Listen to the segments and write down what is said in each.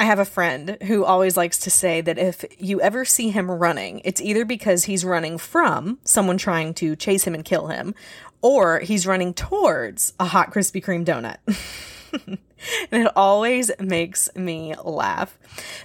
I have a friend who always likes to say that if you ever see him running, it's either because he's running from someone trying to chase him and kill him, or he's running towards a hot Krispy Kreme donut. and it always makes me laugh.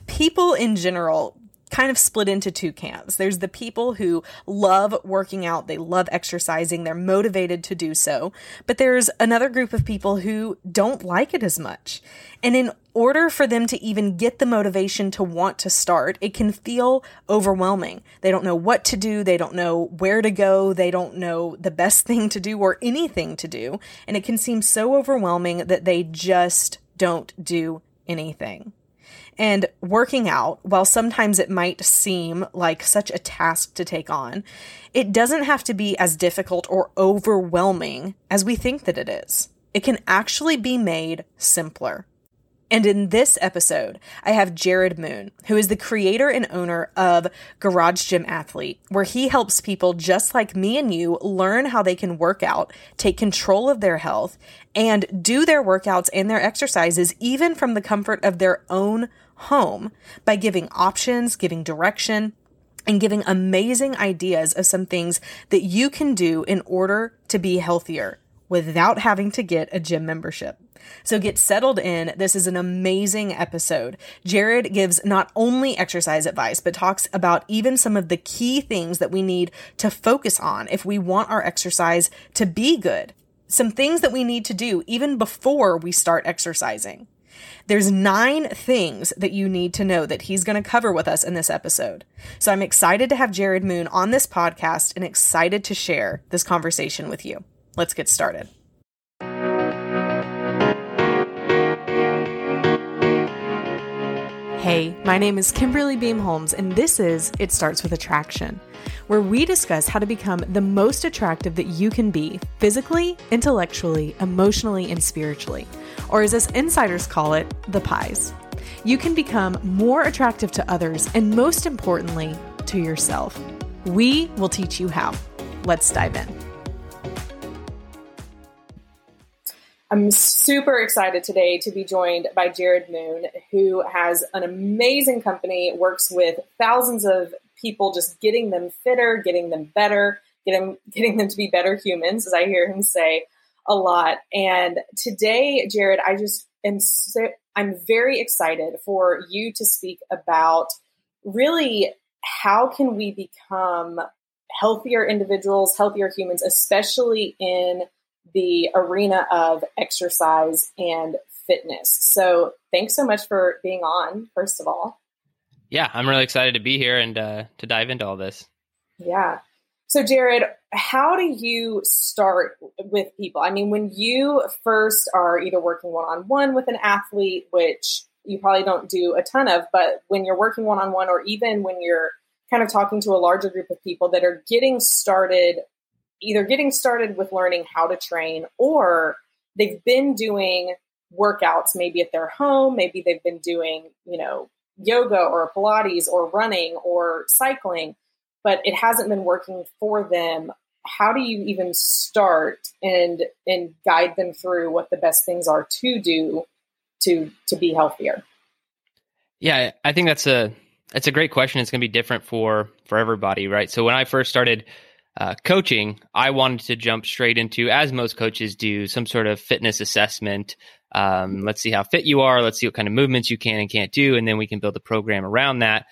People in general kind of split into two camps. There's the people who love working out, they love exercising, they're motivated to do so. But there's another group of people who don't like it as much. And in order for them to even get the motivation to want to start, it can feel overwhelming. They don't know what to do, they don't know where to go, they don't know the best thing to do or anything to do. And it can seem so overwhelming that they just don't do anything. And working out, while sometimes it might seem like such a task to take on, it doesn't have to be as difficult or overwhelming as we think that it is. It can actually be made simpler. And in this episode, I have Jerred Moon, who is the creator and owner of Garage Gym Athlete, where he helps people just like me and you learn how they can work out, take control of their health, and do their workouts and their exercises even from the comfort of their own home by giving options, giving direction, and giving amazing ideas of some things that you can do in order to be healthier without having to get a gym membership. So get settled in. This is an amazing episode. Jerred gives not only exercise advice, but talks about even some of the key things that we need to focus on if we want our exercise to be good. Some things that we need to do even before we start exercising. There's nine things that you need to know that he's going to cover with us in this episode. So I'm excited to have Jerred Moon on this podcast and excited to share this conversation with you. Let's get started. Hey, my name is Kimberly Beam Holmes, and this is It Starts with Attraction, where we discuss how to become the most attractive that you can be physically, intellectually, emotionally, and spiritually, or as insiders call it, the pies. You can become more attractive to others and, most importantly, to yourself. We will teach you how. Let's dive in. I'm super excited today to be joined by Jerred Moon, who has an amazing company, works with thousands of people, just getting them fitter, getting them better, getting, getting them to be better humans, as I hear him say a lot. And today, Jerred, I just am so, I'm very excited for you to speak about really how can we become healthier individuals, healthier humans, especially in the arena of exercise and fitness. So thanks so much for being on, first of all. Yeah, I'm really excited to be here and uh, to dive into all this. Yeah. So, Jerred, how do you start with people? I mean, when you first are either working one on one with an athlete, which you probably don't do a ton of, but when you're working one on one, or even when you're kind of talking to a larger group of people that are getting started either getting started with learning how to train or they've been doing workouts maybe at their home, maybe they've been doing, you know, yoga or Pilates or running or cycling, but it hasn't been working for them. How do you even start and and guide them through what the best things are to do to to be healthier? Yeah, I think that's a that's a great question. It's going to be different for for everybody, right? So when I first started uh, coaching, I wanted to jump straight into, as most coaches do, some sort of fitness assessment. Um, let's see how fit you are. Let's see what kind of movements you can and can't do. And then we can build a program around that.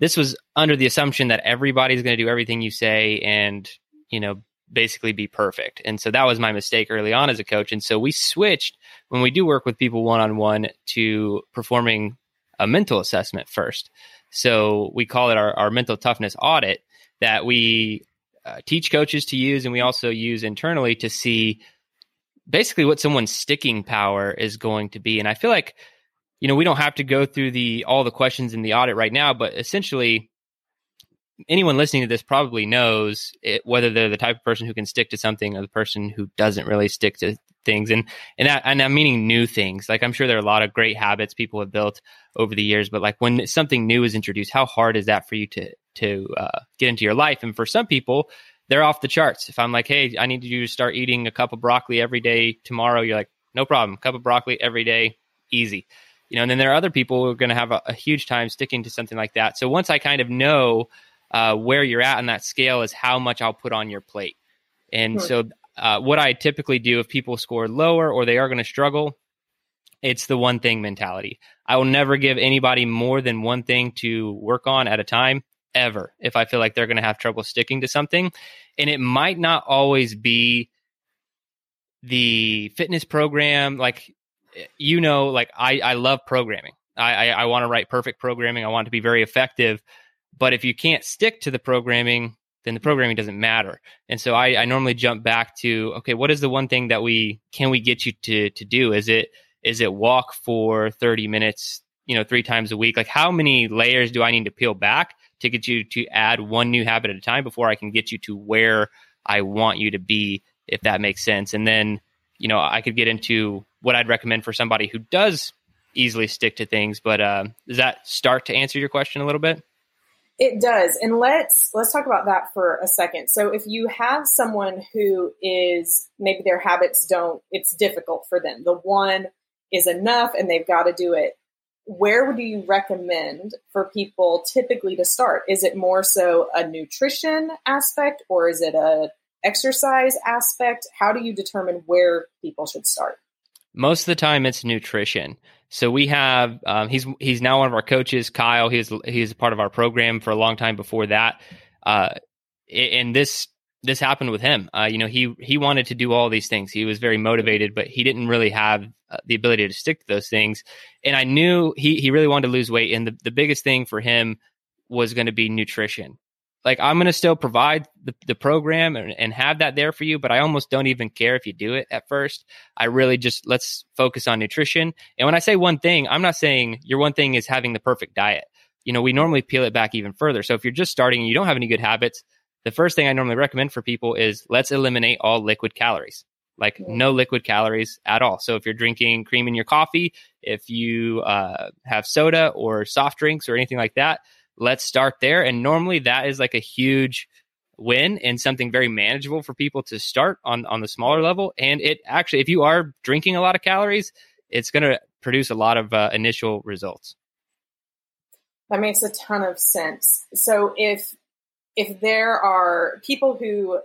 This was under the assumption that everybody's going to do everything you say and, you know, basically be perfect. And so that was my mistake early on as a coach. And so we switched when we do work with people one on one to performing a mental assessment first. So we call it our, our mental toughness audit that we uh, teach coaches to use, and we also use internally to see basically what someone's sticking power is going to be. And I feel like, you know, we don't have to go through the all the questions in the audit right now, but essentially anyone listening to this probably knows it, whether they're the type of person who can stick to something or the person who doesn't really stick to things and and that, and I'm meaning new things. Like I'm sure there are a lot of great habits people have built over the years, but like when something new is introduced, how hard is that for you to to uh, get into your life? And for some people, they're off the charts. If I'm like, hey, I need you to start eating a cup of broccoli every day tomorrow, you're like, no problem, cup of broccoli every day, easy. You know, and then there are other people who are going to have a, a huge time sticking to something like that. So once I kind of know uh, where you're at on that scale is how much I'll put on your plate. And so, uh, what I typically do if people score lower or they are going to struggle, it's the one thing mentality. I will never give anybody more than one thing to work on at a time, ever, if I feel like they're going to have trouble sticking to something. And it might not always be the fitness program. Like, you know, like I, I love programming. I, I, I want to write perfect programming. I want to be very effective. But if you can't stick to the programming, then the programming doesn't matter. And so I, I normally jump back to okay, what is the one thing that we can we get you to to do? Is it is it walk for 30 minutes, you know, three times a week? Like how many layers do I need to peel back to get you to add one new habit at a time before I can get you to where I want you to be, if that makes sense. And then, you know, I could get into what I'd recommend for somebody who does easily stick to things. But uh, does that start to answer your question a little bit? It does. And let's let's talk about that for a second. So if you have someone who is maybe their habits don't it's difficult for them. The one is enough and they've got to do it. Where would you recommend for people typically to start? Is it more so a nutrition aspect or is it a exercise aspect? How do you determine where people should start? Most of the time it's nutrition. So we have um, he's he's now one of our coaches, Kyle. He's he's a part of our program for a long time before that, uh, and this this happened with him. Uh, you know, he he wanted to do all these things. He was very motivated, but he didn't really have uh, the ability to stick to those things. And I knew he he really wanted to lose weight, and the the biggest thing for him was going to be nutrition like I'm going to still provide the, the program and, and, have that there for you, but I almost don't even care if you do it at first. I really just let's focus on nutrition. And when I say one thing, I'm not saying your one thing is having the perfect diet. You know, we normally peel it back even further. So if you're just starting and you don't have any good habits, the first thing I normally recommend for people is let's eliminate all liquid calories. Like no liquid calories at all. So if you're drinking cream in your coffee, if you uh, have soda or soft drinks or anything like that, let's start there. And normally that is like a huge win and something very manageable for people to start on on the smaller level. And it actually, if you are drinking a lot of calories, it's going to produce a lot of uh, initial results. That makes a ton of sense. So if if there are people who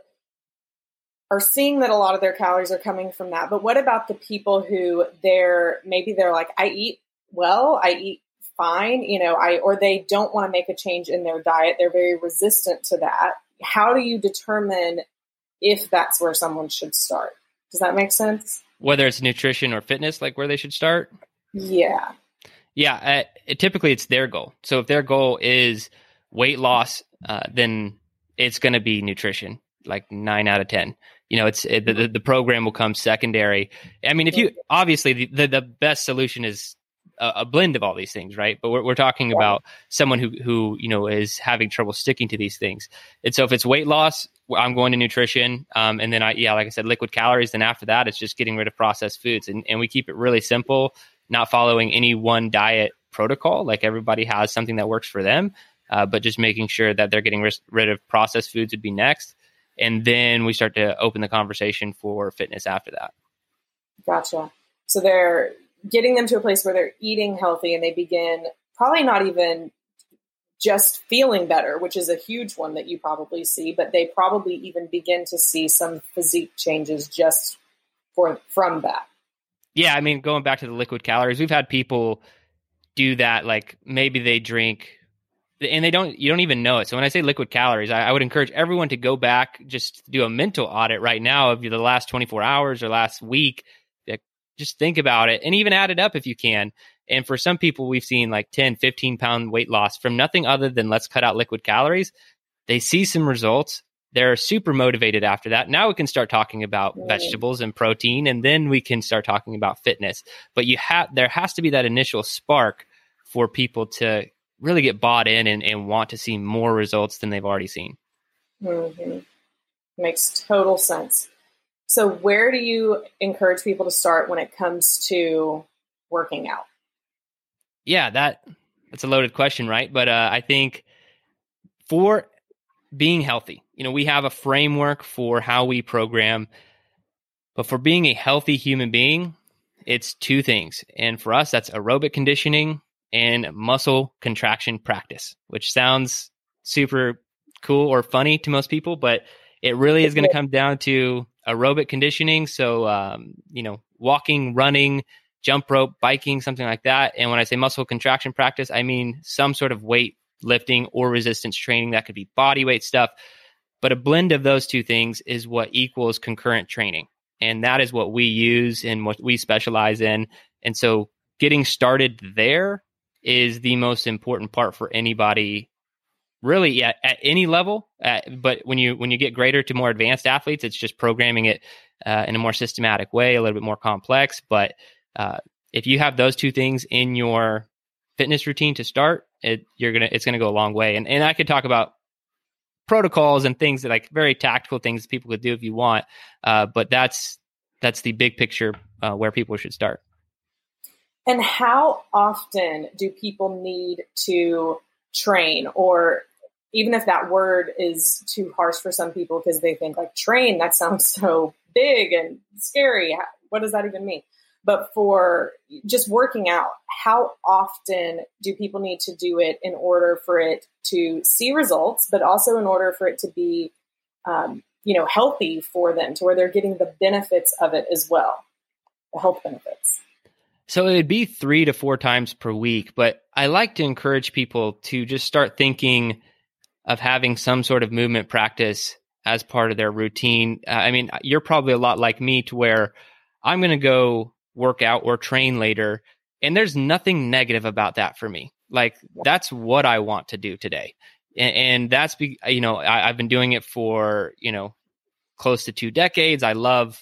are seeing that a lot of their calories are coming from that, but what about the people who they're maybe they're like, I eat well, I eat fine, you know, I or they don't want to make a change in their diet. They're very resistant to that. How do you determine if that's where someone should start? Does that make sense? Whether it's nutrition or fitness, like where they should start? Yeah. Yeah. Uh, typically, it's their goal. So if their goal is weight loss, uh, then it's going to be nutrition, like nine out of 10 you know it's it, the, the program will come secondary i mean if you obviously the, the, the best solution is a, a, blend of all these things, right? But we're, we're talking yeah. about someone who, who, you know, is having trouble sticking to these things. And so if it's weight loss, I'm going to nutrition. Um, and then I, yeah, like I said, liquid calories. Then after that, it's just getting rid of processed foods. And, and we keep it really simple, not following any one diet protocol. Like everybody has something that works for them, uh, but just making sure that they're getting ris- rid of processed foods would be next. And then we start to open the conversation for fitness after that. Gotcha. So they're getting them to a place where they're eating healthy and they begin probably not even just feeling better, which is a huge one that you probably see, but they probably even begin to see some physique changes just for from that. Yeah, I mean, going back to the liquid calories, we've had people do that. Like maybe they drink and they don't you don't even know it so when i say liquid calories I, I, would encourage everyone to go back just do a mental audit right now of the last 24 hours or last week just think about it and even add it up if you can. And for some people, we've seen like 10, 15 pound weight loss from nothing other than let's cut out liquid calories. They see some results. they're super motivated after that. Now we can start talking about mm. vegetables and protein, and then we can start talking about fitness. But you have there has to be that initial spark for people to really get bought in and, and want to see more results than they've already seen. Mm-hmm. Makes total sense. So, where do you encourage people to start when it comes to working out? Yeah, that that's a loaded question, right? But uh, I think for being healthy, you know, we have a framework for how we program, but for being a healthy human being, it's two things. And for us, that's aerobic conditioning and muscle contraction practice, which sounds super cool or funny to most people, but it really is going to come down to aerobic conditioning. So, um, you know, walking, running, jump rope, biking, something like that. And when I say muscle contraction practice, I mean some sort of weight lifting or resistance training. That could be body weight stuff. But a blend of those two things is what equals concurrent training. And that is what we use and what we specialize in. And so getting started there is the most important part for anybody really at, at any level. At, but when you when you get greater to more advanced athletes, it's just programming it uh, in a more systematic way, a little bit more complex. But uh, if you have those two things in your fitness routine to start, it you're gonna it's gonna go a long way. And and I could talk about protocols and things that like very tactical things people could do if you want. Uh, but that's that's the big picture uh, where people should start. And how often do people need to train or even if that word is too harsh for some people because they think like train that sounds so big and scary. What does that even mean? But for just working out how often do people need to do it in order for it to see results but also in order for it to be um, you know healthy for them to where they're getting the benefits of it as well the health benefits? So it would be three to four times per week, but I like to encourage people to just start thinking of having some sort of movement practice as part of their routine. Uh, I mean, you're probably a lot like me to where I'm going to go work out or train later, and there's nothing negative about that for me. Like that's what I want to do today, and, and that's be, you know I, I've been doing it for you know close to two decades. I love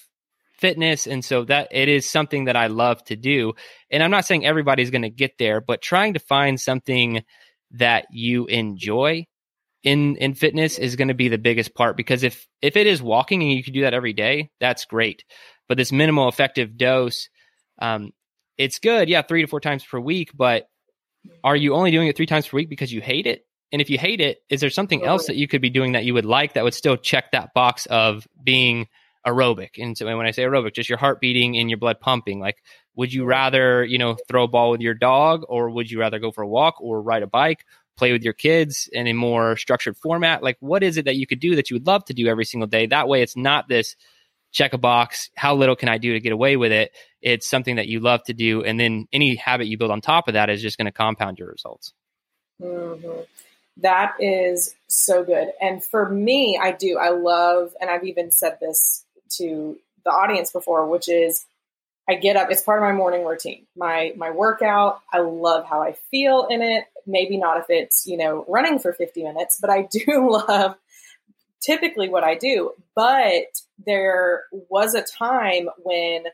fitness. And so that it is something that I love to do. And I'm not saying everybody's going to get there, but trying to find something that you enjoy in in fitness is going to be the biggest part because if if it is walking and you can do that every day that's great but this minimal effective dose um it's good yeah three to four times per week but are you only doing it three times per week because you hate it and if you hate it is there something else that you could be doing that you would like that would still check that box of being aerobic. And so when I say aerobic, just your heart beating and your blood pumping. Like, would you rather, you know, throw a ball with your dog or would you rather go for a walk or ride a bike, play with your kids in a more structured format? Like, what is it that you could do that you would love to do every single day? That way it's not this check a box. How little can I do to get away with it? It's something that you love to do. And then any habit you build on top of that is just going to compound your results. Mm-hmm. That is so good. And for me, I do. I love, and I've even said this to the audience before, which is I get up, it's part of my morning routine. My my workout, I love how I feel in it. Maybe not if it's, you know, running for 50 minutes, but I do love typically what I do. But there was a time when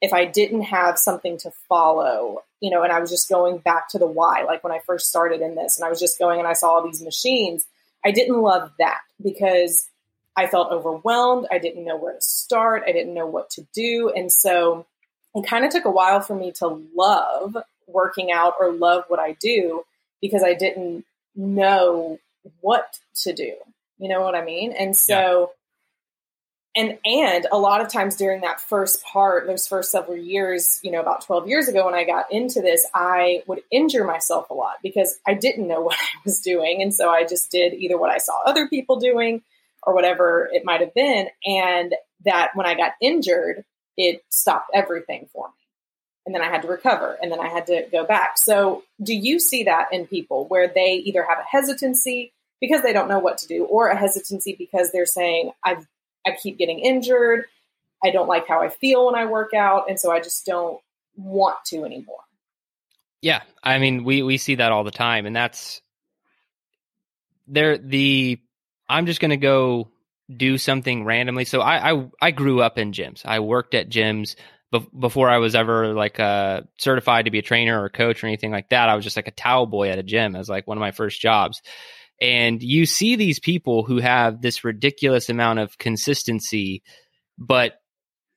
if I didn't have something to follow, you know, and I was just going back to the why, like when I first started in this and I was just going and I saw all these machines, I didn't love that because I felt overwhelmed. I didn't know where to start. I didn't know what to do. And so it kind of took a while for me to love working out or love what I do because I didn't know what to do. You know what I mean? And so yeah. and and a lot of times during that first part, those first several years, you know, about 12 years ago when I got into this, I would injure myself a lot because I didn't know what I was doing. And so I just did either what I saw other people doing or whatever it might have been. And that when I got injured, it stopped everything for me. And then I had to recover and then I had to go back. So, do you see that in people where they either have a hesitancy because they don't know what to do or a hesitancy because they're saying, I've, I keep getting injured. I don't like how I feel when I work out. And so I just don't want to anymore. Yeah. I mean, we, we see that all the time. And that's there, the I'm just going to go do something randomly. So I, I, I grew up in gyms. I worked at gyms before I was ever like uh, certified to be a trainer or a coach or anything like that. I was just like a towel boy at a gym as like one of my first jobs. And you see these people who have this ridiculous amount of consistency, but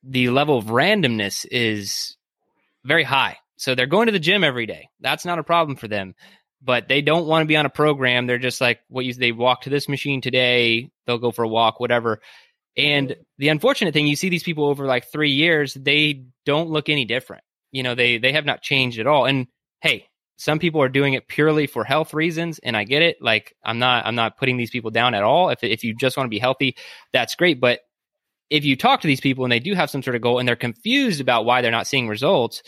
the level of randomness is very high. So they're going to the gym every day. That's not a problem for them. But they don't want to be on a program. They're just like what you they walk to this machine today, they'll go for a walk, whatever. And the unfortunate thing, you see these people over like three years, they don't look any different. You know, they they have not changed at all. And hey, some people are doing it purely for health reasons, and I get it. Like I'm not I'm not putting these people down at all. If if you just want to be healthy, that's great. But if you talk to these people and they do have some sort of goal and they're confused about why they're not seeing results,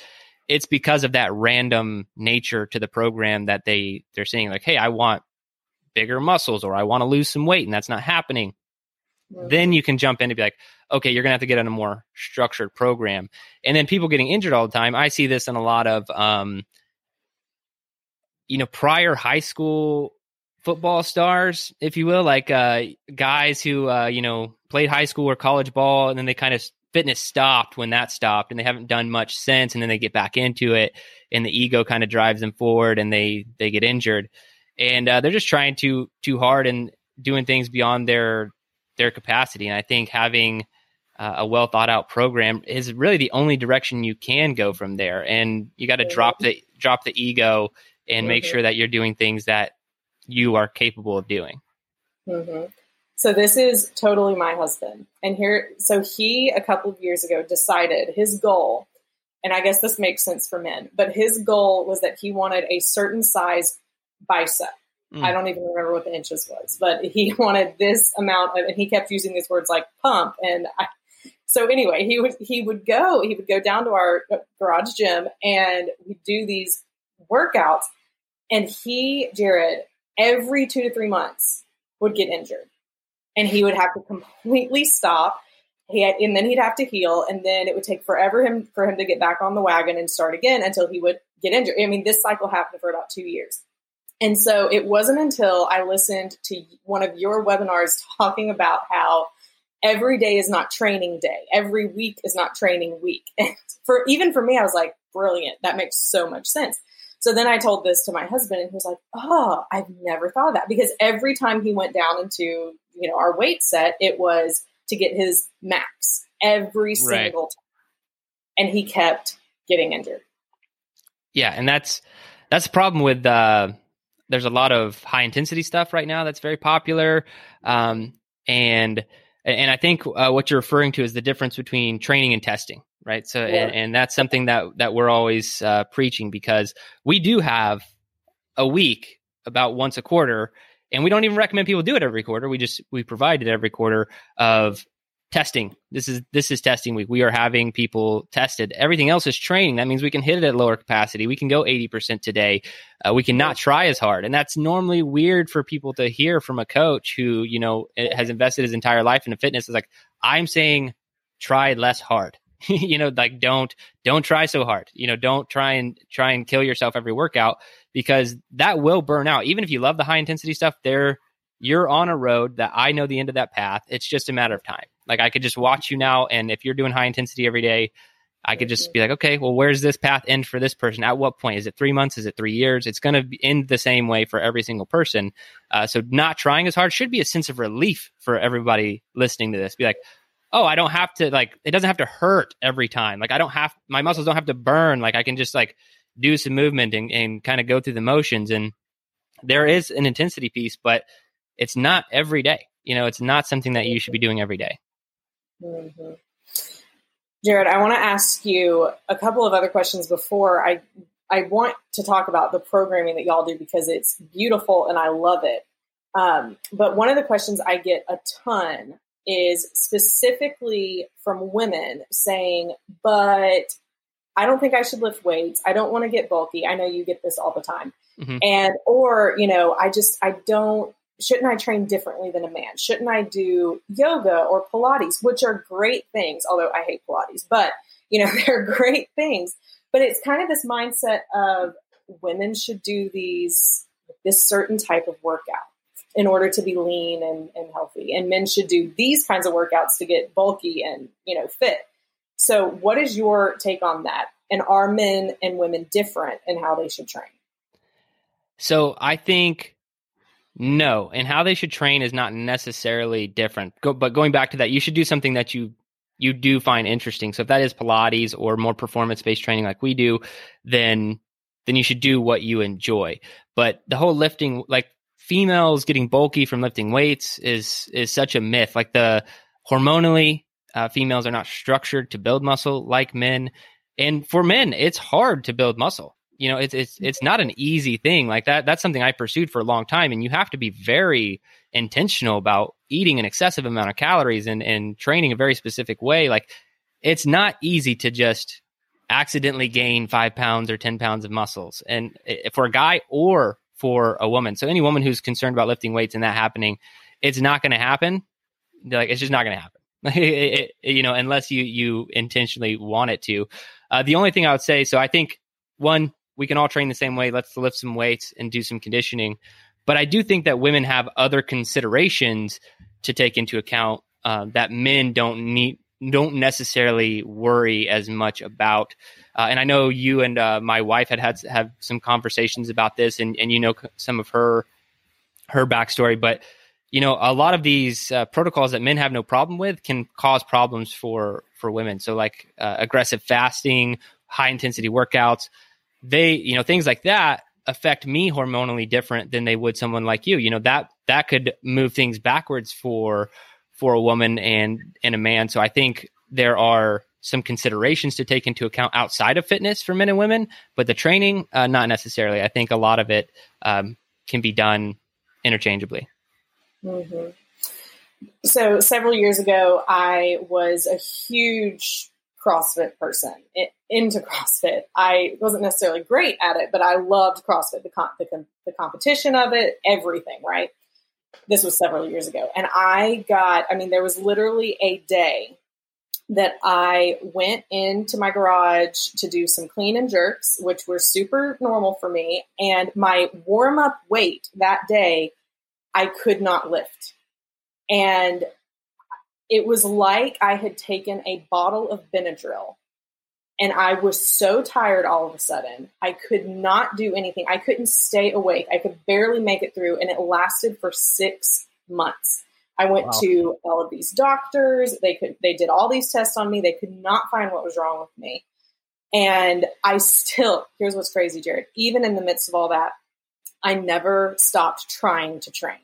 it's because of that random nature to the program that they they're seeing. like, hey, I want bigger muscles or I want to lose some weight, and that's not happening. Then you can jump in and be like, okay, you're going to have to get on a more structured program. And then people getting injured all the time. I see this in a lot of, um, you know, prior high school football stars, if you will, like uh, guys who, uh, you know, played high school or college ball and then they kind of fitness stopped when that stopped and they haven't done much since and then they get back into it and the ego kind of drives them forward and they they get injured and uh, they're just trying too too hard and doing things beyond their their capacity. And I think having uh, a well thought out program is really the only direction you can go from there. And you got to drop the drop the ego and mm-hmm. make sure that you're doing things that you are capable of doing. Mm-hmm. So this is totally my husband, and here, so he a couple of years ago decided his goal, and I guess this makes sense for men, but his goal was that he wanted a certain size bicep. Mm. I don't even remember what the inches was, but he wanted this amount of, and he kept using these words like pump. And I, so anyway, he would, he would go, he would go down to our garage gym and we'd do these workouts. And he, Jerred, every two to three months would get injured and he would have to completely stop. He had, and then he'd have to heal, and then it would take forever him for him to get back on the wagon and start again until he would get injured. I mean, this cycle happened for about two years. And so it wasn't until I listened to one of your webinars talking about how every day is not training day, every week is not training week. And for even for me, I was like, brilliant. That makes so much sense. So then I told this to my husband, and he was like, "Oh, I've never thought of that." Because every time he went down into you know our weight set, it was to get his max every single right. time, and he kept getting injured. Yeah, and that's that's the problem with uh, there's a lot of high intensity stuff right now that's very popular. Um, and and I think uh, what you're referring to is the difference between training and testing, right? So, yeah. and, and, that's something that that we're always uh, preaching because we do have a week about once a quarter, and we don't even recommend people do it every quarter. We just we provide it every quarter of testing. This is this is testing week. We are having people tested. Everything else is training. That means we can hit it at lower capacity. We can go 80% today. Uh, we can not try as hard. And that's normally weird for people to hear from a coach who, you know, has invested his entire life into fitness. Is like, I'm saying try less hard. you know, like don't don't try so hard. You know, don't try and try and kill yourself every workout because that will burn out. Even if you love the high intensity stuff, there you're on a road that I know the end of that path. It's just a matter of time. Like I could just watch you now, and if you're doing high intensity every day, I could just be like, okay, well, where's this path end for this person? At what point? Is it three months? Is it three years? It's going to end the same way for every single person. Uh, so not trying as hard should be a sense of relief for everybody listening to this. Be like, oh, I don't have to like, it doesn't have to hurt every time. Like I don't have, my muscles don't have to burn. Like I can just like do some movement and, and kind of go through the motions. And there is an intensity piece, but it's not every day. You know, it's not something that you should be doing every day. Mm-hmm. Jerred, I want to ask you a couple of other questions before I I want to talk about the programming that y'all do because it's beautiful and I love it. Um, but one of the questions I get a ton is specifically from women saying, "But I don't think I should lift weights. I don't want to get bulky. I know you get this all the time." Mm-hmm. And or, you know, I just I don't shouldn't I train differently than a man? Shouldn't I do yoga or Pilates, which are great things, although I hate Pilates, but you know, they're great things. But it's kind of this mindset of women should do these this certain type of workout. in order to be lean and, and healthy. And men should do these kinds of workouts to get bulky and, you know, fit. So what is your take on that? And are men and women different in how they should train? So I think no, and how they should train is not necessarily different. Go, but going back to that, you should do something that you you do find interesting. So if that is Pilates or more performance based training like we do, then then you should do what you enjoy. But the whole lifting, like females getting bulky from lifting weights, is is such a myth. Like the hormonally, uh, females are not structured to build muscle like men, and for men, it's hard to build muscle you know it's it's it's mm-hmm. not an easy thing like that that's something i pursued for a long time and you have to be very intentional about eating an excessive amount of calories and and training a very specific way like it's not easy to just accidentally gain five pounds or 10 pounds of muscles and eh, eh, for a guy or for a woman. So any woman who's concerned about lifting weights and that happening it's not going to happen. Like it's just not going to happen it, it, you know unless you you intentionally want it to. Uh, the only thing i would say so i think one we can all train the same way. Let's lift some weights and do some conditioning. But I do think that women have other considerations to take into account uh, that men don't need don't necessarily worry as much about. Uh, and I know you and uh, my wife had had have some conversations about this, and and you know some of her her backstory, but you know a lot of these uh, protocols that men have no problem with can cause problems for for women. So like uh, aggressive fasting, high intensity workouts they, you know, things like that affect me hormonally different than they would someone like you. You know, that that could move things backwards for for a woman and and a man. So I think there are some considerations to take into account outside of fitness for men and women, but the training, uh, not necessarily. I think a lot of it um, can be done interchangeably. Mm-hmm. So several years ago, I was a huge CrossFit person into CrossFit. I wasn't necessarily great at it, but I loved CrossFit, the, the, the competition of it, everything, right? This was several years ago. And I got, I mean, there was literally a day that I went into my garage to do some clean and jerks, which were super normal for me. And my warm up weight that day, I could not lift. And it was like I had taken a bottle of Benadryl and I was so tired all of a sudden. I could not do anything. I couldn't stay awake. I could barely make it through, and it lasted for six months. I went wow. to all of these doctors. They could they did all these tests on me. They could not find what was wrong with me. And I still, here's what's crazy, Jerred. Even in the midst of all that, I never stopped trying to train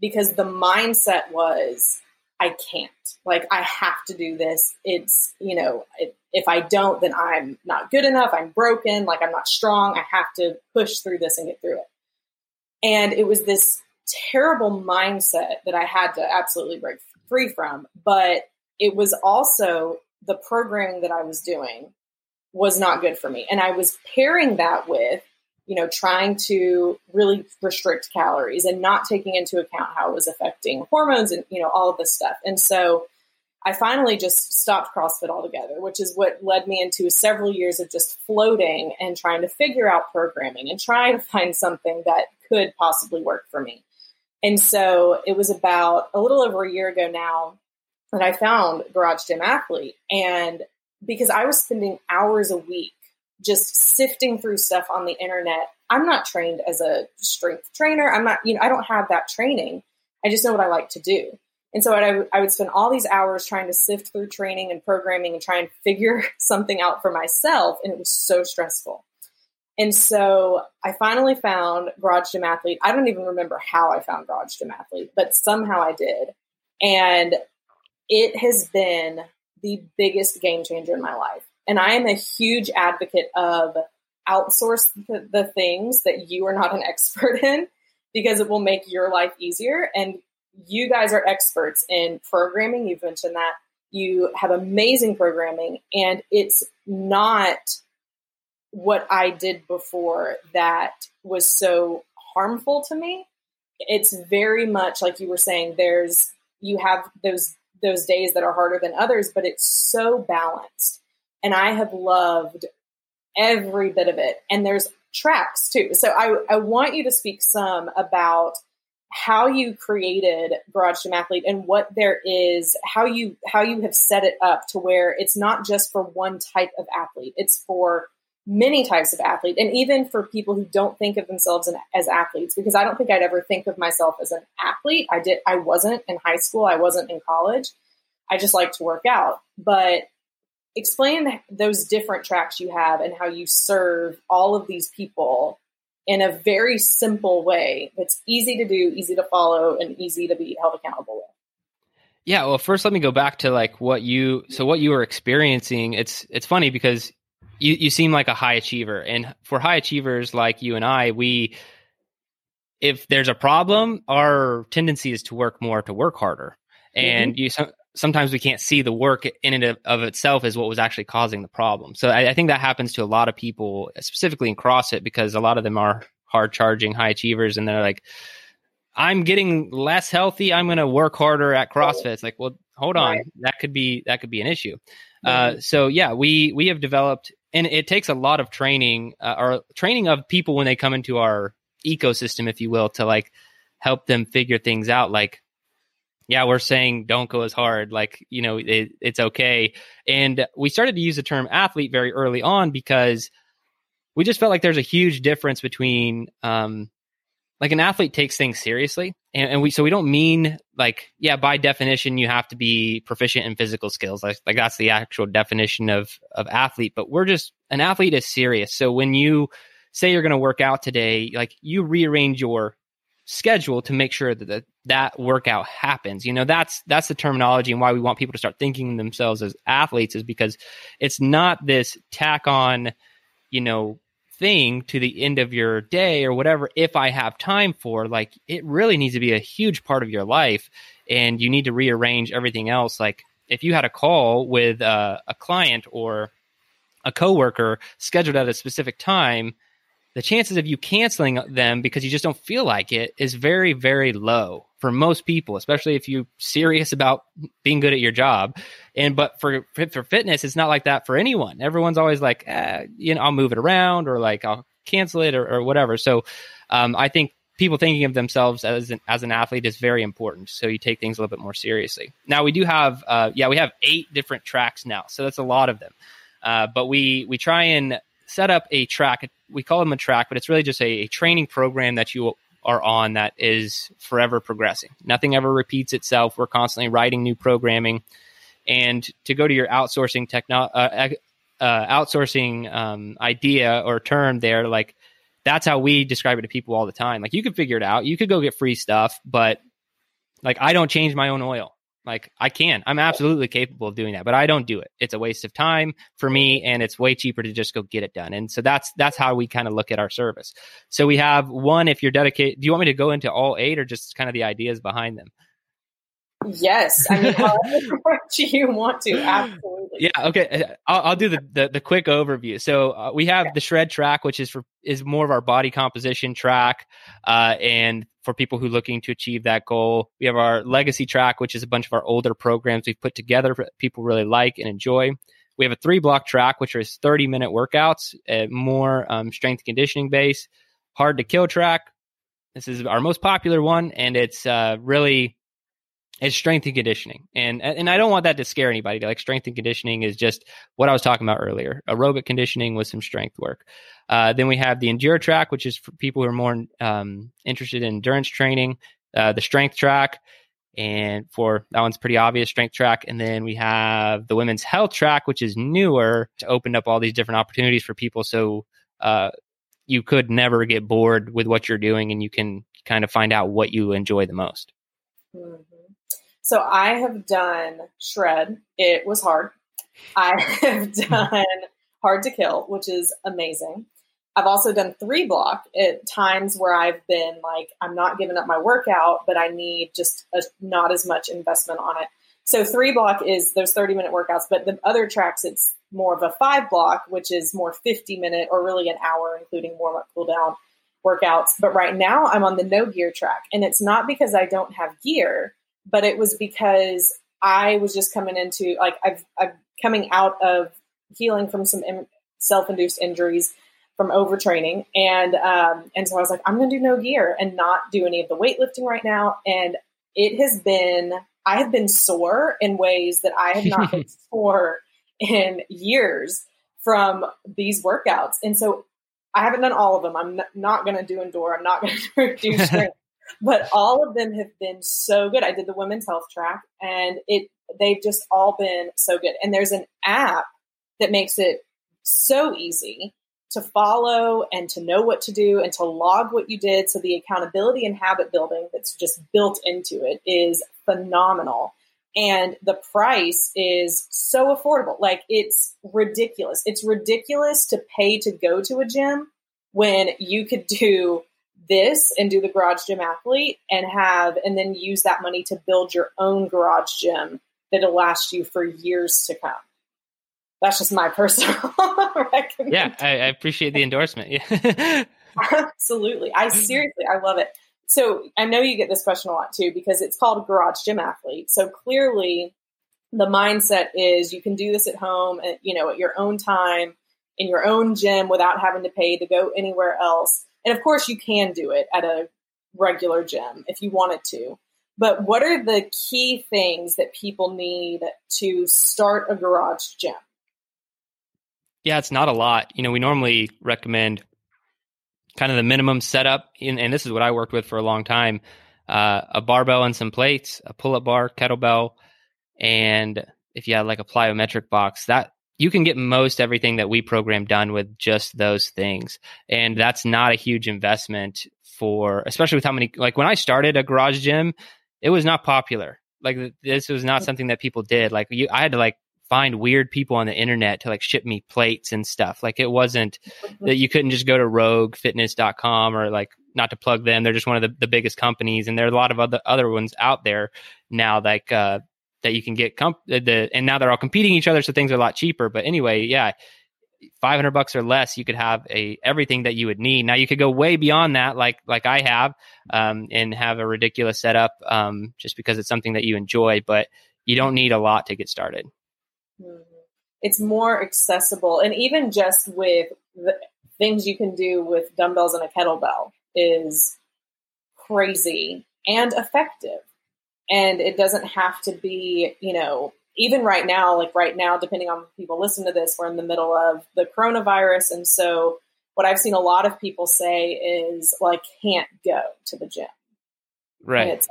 because the mindset was I can't. Like, I have to do this. It's, you know, it, if I don't, then I'm not good enough. I'm broken. Like, I'm not strong. I have to push through this and get through it. And it was this terrible mindset that I had to absolutely break free from. But it was also the programming that I was doing was not good for me. And I was pairing that with you know, trying to really restrict calories and not taking into account how it was affecting hormones and, you know, all of this stuff. And so I finally just stopped CrossFit altogether, which is what led me into several years of just floating and trying to figure out programming and trying to find something that could possibly work for me. And so it was about a little over a year ago now that I found Garage Gym Athlete. And because I was spending hours a week just sifting through stuff on the internet. I'm not trained as a strength trainer. I'm not, you know, I don't have that training. I just know what I like to do. And so I, I would spend all these hours trying to sift through training and programming and try and figure something out for myself. And it was so stressful. And so I finally found Garage Gym Athlete. I don't even remember how I found Garage Gym Athlete, but somehow I did. And it has been the biggest game changer in my life. And I am a huge advocate of outsource the, the things that you are not an expert in because it will make your life easier. And you guys are experts in programming. You've mentioned that. You have amazing programming, and it's not what I did before that was so harmful to me. It's very much like you were saying, there's you have those those days that are harder than others, but it's so balanced and I have loved every bit of it. And there's tracks too. So I, I want you to speak some about how you created Garage Gym Athlete and what there is, how you how you have set it up to where it's not just for one type of athlete. It's for many types of athlete and even for people who don't think of themselves as athletes because I don't think I'd ever think of myself as an athlete. I did I wasn't in high school, I wasn't in college. I just like to work out. But explain those different tracks you have and how you serve all of these people in a very simple way that's easy to do, easy to follow, and easy to be held accountable with. Yeah, well, first let me go back to like what you so what you were experiencing. It's it's funny because you you seem like a high achiever, and for high achievers like you and I, we if there's a problem, our tendency is to work more, to work harder, and mm-hmm. you sometimes we can't see the work in and of, of itself as what was actually causing the problem. So I, I, think that happens to a lot of people, specifically in CrossFit, because a lot of them are hard charging high achievers, and they're like, "I'm getting less healthy. I'm going to work harder at CrossFit." It's like, well, hold on, right. that could be that could be an issue. Uh, so yeah, we we have developed, and it takes a lot of training, uh, or training of people when they come into our ecosystem, if you will, to like help them figure things out, like yeah, we're saying don't go as hard. Like, you know, it, it's okay. And we started to use the term athlete very early on because we just felt like there's a huge difference between, um, like an athlete takes things seriously. And, and, we, so we don't mean like, yeah, by definition, you have to be proficient in physical skills. Like, like that's the actual definition of, of athlete, but we're just, an athlete is serious. So when you say you're going to work out today, like you rearrange your schedule to make sure that the, that workout happens. You know, that's that's the terminology and why we want people to start thinking themselves as athletes is because it's not this tack on, you know, thing to the end of your day or whatever if I have time for. Like it really needs to be a huge part of your life and you need to rearrange everything else like if you had a call with uh, a client or a coworker scheduled at a specific time the chances of you canceling them because you just don't feel like it is very, very low for most people, especially if you're serious about being good at your job. And but for for fitness, it's not like that for anyone. Everyone's always like, eh, you know, I'll move it around or like I'll cancel it or, or whatever. So um, I think people thinking of themselves as an, as an athlete is very important. So you take things a little bit more seriously. Now we do have, uh, yeah, we have eight different tracks now, so that's a lot of them. Uh, but we we try and set up a track. We call them a track, but it's really just a, a training program that you are on that is forever progressing. Nothing ever repeats itself. We're constantly writing new programming. And to go to your outsourcing techno, uh, uh, outsourcing um, idea or term there, like that's how we describe it to people all the time. Like you could figure it out. You could go get free stuff, but like I don't change my own oil. Like I can. I'm absolutely capable of doing that, but I don't do it. It's a waste of time for me and it's way cheaper to just go get it done. And so that's that's how we kind of look at our service. So we have one if you're dedicated. Do you want me to go into all eight or just kind of the ideas behind them? Yes, I mean, what do you want to? Absolutely. Yeah. Okay. Uh, I'll, I'll do the, the, the quick overview. So uh, we have the shred track, which is for is more of our body composition track, uh, and for people who are looking to achieve that goal. We have our legacy track, which is a bunch of our older programs we've put together people really like and enjoy. We have a three block track, which is 30 minute workouts, uh, more um, strength conditioning base, hard to kill track. This is our most popular one, and it's uh, really it's strength and conditioning. And and I don't want that to scare anybody. Like strength and conditioning is just what I was talking about earlier. Aerobic conditioning with some strength work. Uh, then we have the endure track, which is for people who are more um, interested in endurance training. Uh, the strength track, and for that one's pretty obvious strength track. And then we have the women's health track, which is newer to open up all these different opportunities for people. So uh, you could never get bored with what you're doing, and you can kind of find out what you enjoy the most. Mm-hmm. So I have done shred. It was hard. I have done hard to kill, which is amazing. I've also done three block at times where I've been like, I'm not giving up my workout, but I need just a, not as much investment on it. So three block is those 30 minute workouts, but the other tracks, it's more of a five block, which is more 50 minute or really an hour, including warm up, cool down workouts. But right now I'm on the no gear track and it's not because I don't have gear but it was because I was just coming into like I've, I'm coming out of healing from some self-induced injuries from overtraining, and um, and so I was like, I'm going to do no gear and not do any of the weightlifting right now. And it has been I have been sore in ways that I have not been sore in years from these workouts, and so I haven't done all of them. I'm not going to do endure. I'm not going to do strength, but all of them have been so good. I did the women's health track, and it they've just all been so good. And there's an app that makes it so easy to follow and to know what to do and to log what you did. So the accountability and habit building that's just built into it is phenomenal. And the price is so affordable. Like it's ridiculous. It's ridiculous to pay to go to a gym when you could do this and do the garage gym athlete and have and then use that money to build your own garage gym that'll last you for years to come that's just my personal recommendation. Yeah, I, I appreciate the endorsement. Yeah. Absolutely. I seriously, I love it. So I know you get this question a lot too because it's called Garage Gym Athlete. So clearly, the mindset is you can do this at home, and you know, at your own time in your own gym without having to pay to go anywhere else. And of course, you can do it at a regular gym if you wanted to. But what are the key things that people need to start a garage gym? Yeah, it's not a lot. You know, we normally recommend kind of the minimum setup, and this is what I worked with for a long time: uh, a barbell and some plates, a pull-up bar, kettlebell, and if you had like a plyometric box, that you can get most everything that we program done with just those things, and that's not a huge investment for, especially with how many. Like when I started a garage gym, it was not popular. Like this was not something that people did. Like you, I had to like find weird people on the internet to like ship me plates and stuff. Like it wasn't that you couldn't just go to roguefitness.com or like not to plug them. They're just one of the, the biggest companies and there are a lot of other other ones out there now like uh that you can get comp- the and now they're all competing each other so things are a lot cheaper. But anyway, yeah, 500 bucks or less you could have a everything that you would need now you could go way beyond that like like i have um, and have a ridiculous setup um, just because it's something that you enjoy but you don't need a lot to get started Mm-hmm. It's more accessible, and even just with the things you can do with dumbbells and a kettlebell is crazy and effective. And it doesn't have to be, you know, even right now, like right now, depending on people listen to this, we're in the middle of the coronavirus. And so what I've seen a lot of people say is, well, I can't go to the gym. Right.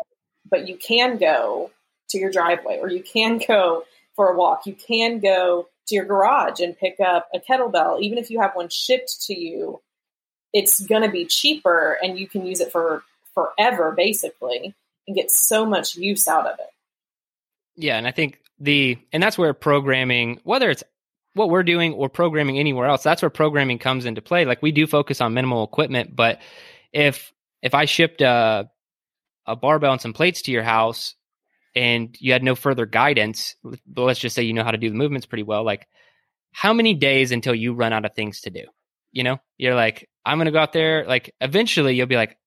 but you can go to your driveway or you can go for a walk, you can go to your garage and pick up a kettlebell. Even if you have one shipped to you, it's going to be cheaper and you can use it for forever, basically, and get so much use out of it. Yeah. And I think the, and that's where programming, whether it's what we're doing or programming anywhere else, that's where programming comes into play. Like we do focus on minimal equipment, but if, if I shipped a, a barbell and some plates to your house and you had no further guidance, let's just say you know how to do the movements pretty well, like how many days until you run out of things to do? You know, you're like, I'm going to go out there. Like eventually you'll be like,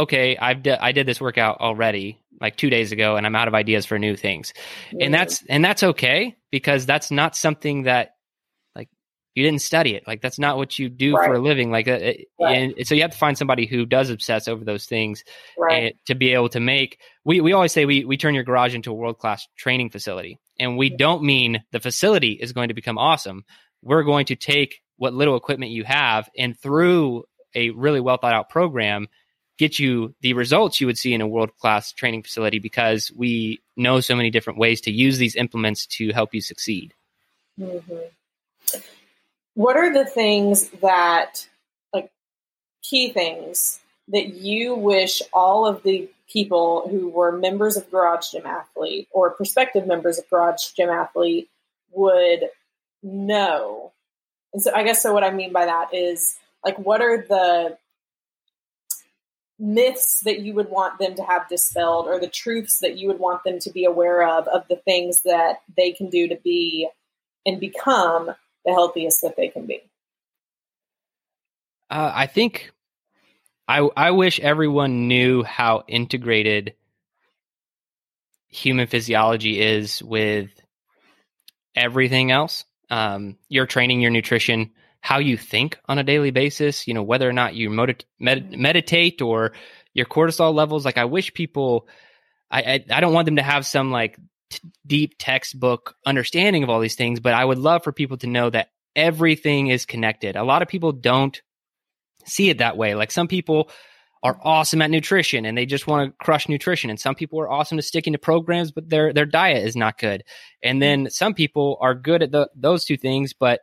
okay, I've d- I did this workout already like two days ago and I'm out of ideas for new things. Yeah. And that's, and that's okay because that's not something that like you didn't study it. Like that's not what you do right. for a living. Like, uh, right. and so you have to find somebody who does obsess over those things right. to be able to make. We we always say we we turn your garage into a world class training facility, and we don't mean the facility is going to become awesome. We're going to take what little equipment you have, and through a really well thought out program, get you the results you would see in a world class training facility because we know so many different ways to use these implements to help you succeed. Mm-hmm what are the things that like key things that you wish all of the people who were members of garage gym athlete or prospective members of garage gym athlete would know and so i guess so what i mean by that is like what are the myths that you would want them to have dispelled or the truths that you would want them to be aware of of the things that they can do to be and become the healthiest that they can be? Uh, I think I I wish everyone knew how integrated human physiology is with everything else. Um, your training, your nutrition, how you think on a daily basis, you know, whether or not you med- med- meditate or your cortisol levels. Like I wish people, I, I, I don't want them to have some like t- deep textbook understanding of all these things, but I would love for people to know that everything is connected. A lot of people don't see it that way. Like some people are mm-hmm. awesome at nutrition and they just want to crush nutrition. And some people are awesome to sticking to programs, but their their diet is not good. And mm-hmm. then some people are good at the, those two things, but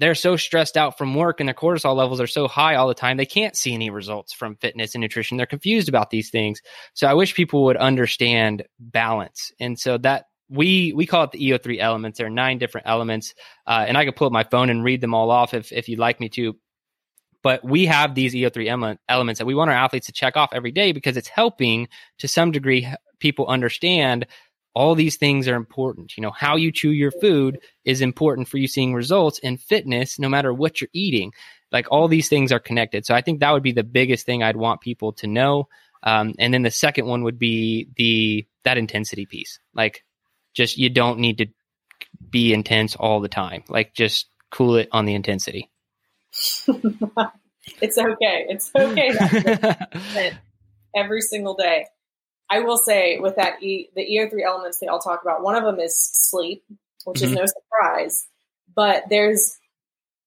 they're so stressed out from work and their cortisol levels are so high all the time they can't see any results from fitness and nutrition. They're confused about these things. So i wish people would understand balance. And so that we we call it the eo3 elements. There are nine different elements. Uh, and i could pull up my phone and read them all off if, if you'd like me to. But we have these eo3 elements that we want our athletes to check off every day because it's helping to some degree people understand all these things are important. You know, how you chew your food is important for you seeing results in fitness, no matter what you're eating. Like all these things are connected. So I think that would be the biggest thing I'd want people to know. Um, and then the second one would be the that intensity piece. Like, just you don't need to be intense all the time. Like, just cool it on the intensity. it's okay. It's okay. every single day. I will say with that e, the EO3 elements they all talk about, one of them is sleep, which mm-hmm. is no surprise. But there's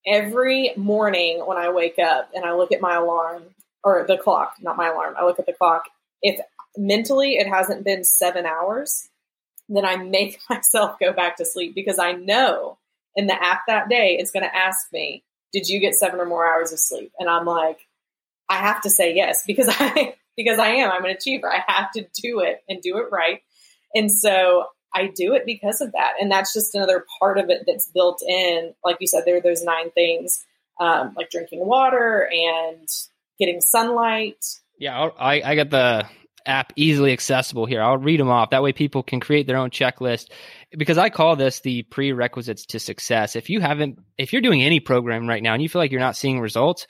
every morning when I wake up and I look at my alarm or the clock, not my alarm, I look at the clock. If mentally it hasn't been seven hours, then I make myself go back to sleep because I know in the app that day it's going to ask me, Did you get seven or more hours of sleep? And I'm like, I have to say yes because I because I am. I'm an achiever. I have to do it and do it right. And so I do it because of that. And that's just another part of it that's built in. Like you said, there are those nine things, um, like drinking water and getting sunlight. Yeah, I, I got the app easily accessible here. I'll read them off. That way people can create their own checklist because I call this the prerequisites to success. If you haven't, if you're doing any program right now and you feel like you're not seeing results,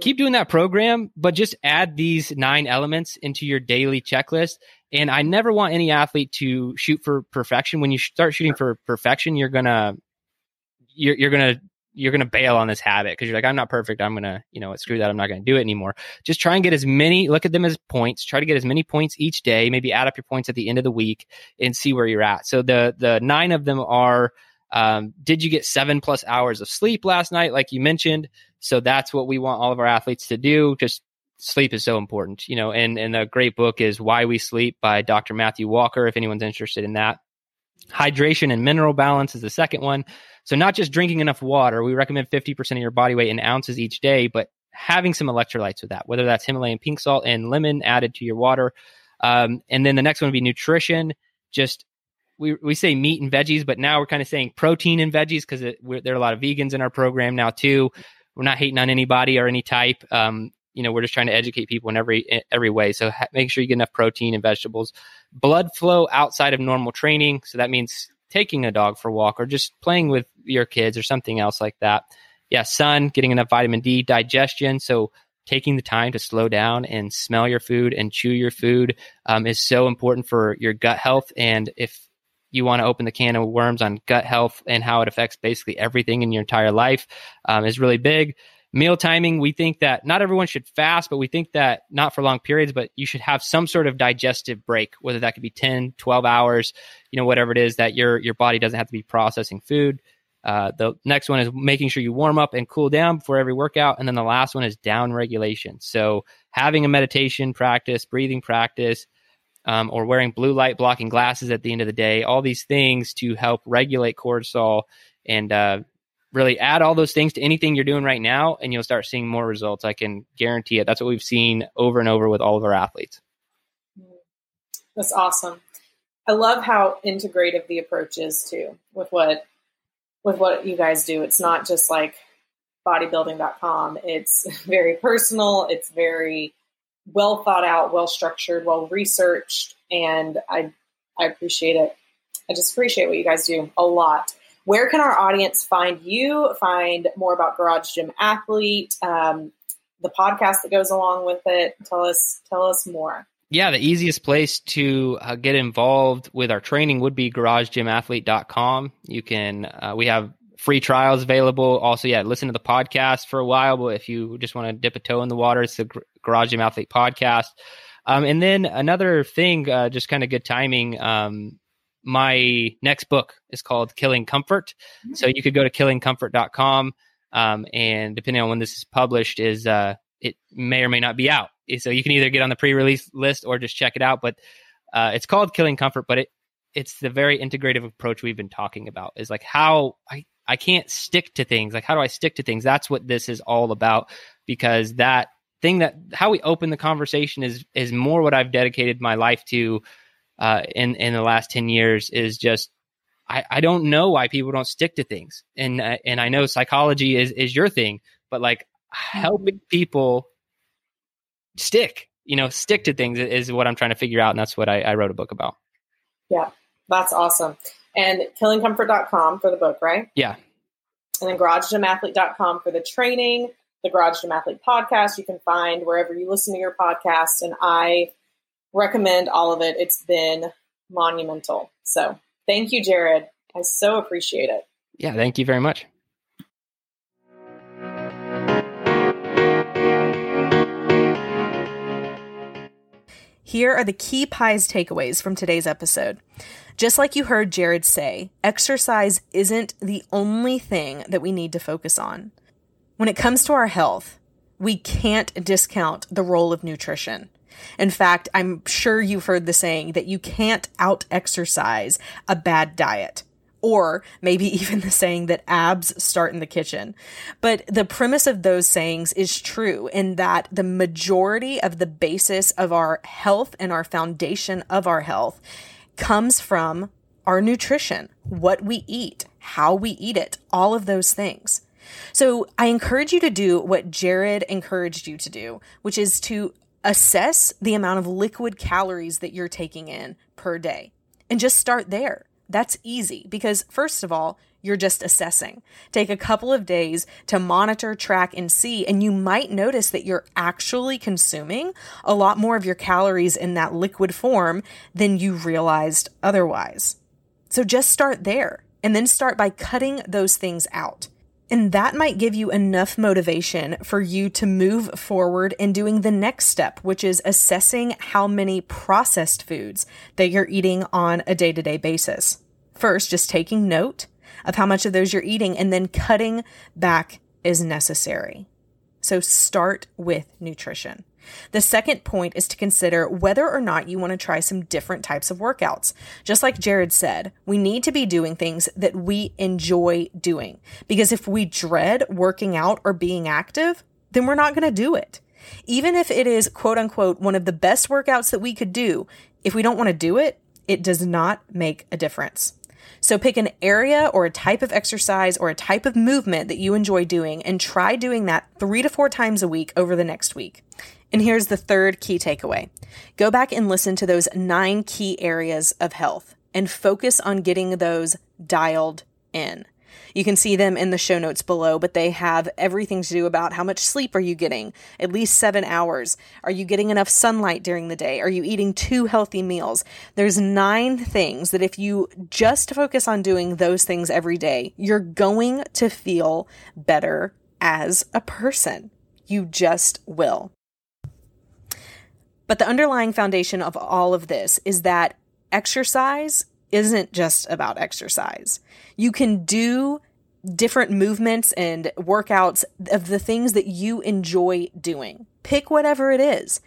keep doing that program, but just add these nine elements into your daily checklist. And I never want any athlete to shoot for perfection. When you start shooting for perfection, you're gonna you're, you're gonna you're gonna bail on this habit because you're like, I'm not perfect. I'm gonna you know screw that. I'm not gonna do it anymore. Just try and get as many. Look at them as points. Try to get as many points each day. Maybe add up your points at the end of the week and see where you're at. So the the nine of them are. Um, did you get seven plus hours of sleep last night, like you mentioned? So that's what we want all of our athletes to do. Just sleep is so important, you know, and, and a great book is Why We Sleep by Dr. Matthew Walker, if anyone's interested in that. Hydration and mineral balance is the second one. So not just drinking enough water, we recommend 50% of your body weight in ounces each day, but having some electrolytes with that, whether that's Himalayan pink salt and lemon added to your water. Um, and then the next one would be nutrition. Just we, we say meat and veggies, but now we're kind of saying protein and veggies because there are a lot of vegans in our program now too. We're not hating on anybody or any type. Um, you know, we're just trying to educate people in every every way. So ha- make sure you get enough protein and vegetables. Blood flow outside of normal training. So that means taking a dog for a walk or just playing with your kids or something else like that. Yeah, sun, getting enough vitamin D, digestion. So taking the time to slow down and smell your food and chew your food um, is so important for your gut health. And if you want to open the can of worms on gut health and how it affects basically everything in your entire life um, is really big. Meal timing, we think that not everyone should fast, but we think that not for long periods, but you should have some sort of digestive break, whether that could be 10, 12 hours, you know, whatever it is that your, your body doesn't have to be processing food. Uh, the next one is making sure you warm up and cool down before every workout. And then the last one is down regulation. So having a meditation practice, breathing practice, um, or wearing blue light blocking glasses at the end of the day, all these things to help regulate cortisol and uh, really add all those things to anything you're doing right now, and you'll start seeing more results. I can guarantee it. That's what we've seen over and over with all of our athletes. That's awesome. I love how integrative the approach is too with what with what you guys do. It's not just like bodybuilding.com. It's very personal. It's very well thought out, well structured, well researched, and I I appreciate it. I just appreciate what you guys do a lot. Where can our audience find you? Find more about Garage Gym Athlete, um, the podcast that goes along with it. Tell us tell us more. Yeah, the easiest place to uh, get involved with our training would be garagegymathlete.com. You can, uh, we have free trials available. Also, yeah, listen to the podcast for a while. But if you just want to dip a toe in the water, it's the Garage Athlete podcast. Um, and then another thing, uh, just kind of good timing. Um, my next book is called Killing Comfort. So you could go to killingcomfort.com. Um, and depending on when this is published, is uh, it may or may not be out. So you can either get on the pre-release list or just check it out. But uh, it's called Killing Comfort, but it it's the very integrative approach we've been talking about. Is like how I I can't stick to things. Like how do I stick to things? That's what this is all about. Because that thing that how we open the conversation is is more what I've dedicated my life to uh, in in the last ten years is just I, I don't know why people don't stick to things. And uh, and I know psychology is is your thing but like helping people stick you know stick to things is what I'm trying to figure out and that's what I, I wrote a book about. Yeah that's awesome. And killingcomfort.com for the book right? Yeah. And then garagegymathlete.com for the training the Garage Gym Athlete podcast you can find wherever you listen to your podcast. And I recommend all of it. It's been monumental. So thank you, Jerred. I so appreciate it. Yeah, thank you very much. Here are the key pies takeaways from today's episode. Just like you heard Jerred say, exercise isn't the only thing that we need to focus on. When it comes to our health, we can't discount the role of nutrition. In fact, I'm sure you've heard the saying that you can't out exercise a bad diet. Or maybe even the saying that abs start in the kitchen. But the premise of those sayings is true in that the majority of the basis of our health and our foundation of our health comes from our nutrition, what we eat, how we eat it, all of those things. So I encourage you to do what Jerred encouraged you to do, which is to assess the amount of liquid calories that you're taking in per day and just start there. That's easy because, first of all, you're just assessing. Take a couple of days to monitor, track, and see, and you might notice that you're actually consuming a lot more of your calories in that liquid form than you realized otherwise. So just start there and then start by cutting those things out. And that might give you enough motivation for you to move forward in doing the next step, which is assessing how many processed foods that you're eating on a day to day basis. First, just taking note of how much of those you're eating and then cutting back is necessary. So start with nutrition. The second point is to consider whether or not you want to try some different types of workouts. Just like Jerred said, we need to be doing things that we enjoy doing. Because if we dread working out or being active, then we're not going to do it. Even if it is quote unquote one of the best workouts that we could do, if we don't want to do it, it does not make a difference. So pick an area or a type of exercise or a type of movement that you enjoy doing and try doing that three to four times a week over the next week. And here's the third key takeaway go back and listen to those nine key areas of health and focus on getting those dialed in. You can see them in the show notes below, but they have everything to do about how much sleep are you getting? At least seven hours. Are you getting enough sunlight during the day? Are you eating two healthy meals? There's nine things that if you just focus on doing those things every day, you're going to feel better as a person. You just will. But the underlying foundation of all of this is that exercise isn't just about exercise. You can do different movements and workouts of the things that you enjoy doing. Pick whatever it is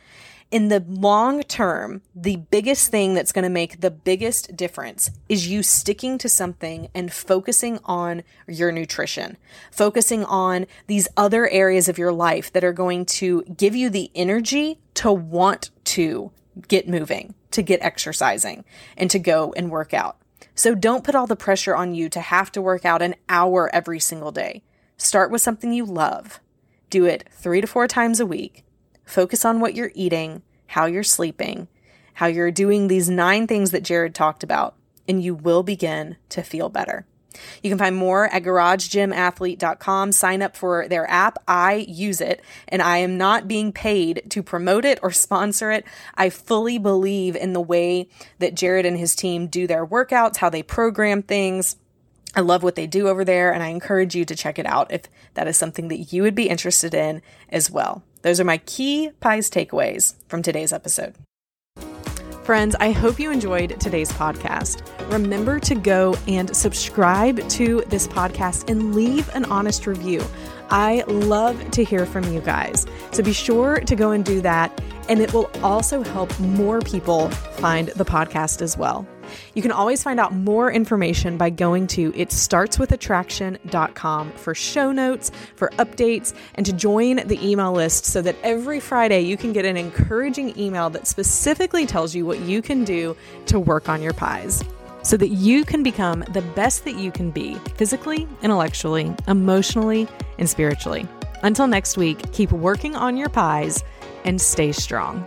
in the long term, the biggest thing that's going to make the biggest difference is you sticking to something and focusing on your nutrition, focusing on these other areas of your life that are going to give you the energy to want to get moving, to get exercising, and to go and work out. So don't put all the pressure on you to have to work out an hour every single day. Start with something you love. Do it three to four times a week Focus on what you're eating, how you're sleeping, how you're doing these nine things that Jerred talked about, and you will begin to feel better. You can find more at garagegymathlete.com. Sign up for their app. I use it and I am not being paid to promote it or sponsor it. I fully believe in the way that Jerred and his team do their workouts, how they program things I love what they do over there, and I encourage you to check it out if that is something that you would be interested in as well. Those are my key pies takeaways from today's episode. Friends, I hope you enjoyed today's podcast. Remember to go and subscribe to this podcast and leave an honest review. I love to hear from you guys. So be sure to go and do that, and it will also help more people find the podcast as well. You can always find out more information by going to itstartswithattraction.com for show notes, for updates, and to join the email list so that every Friday you can get an encouraging email that specifically tells you what you can do to work on your pies so that you can become the best that you can be physically, intellectually, emotionally, and spiritually. Until next week, keep working on your pies and stay strong.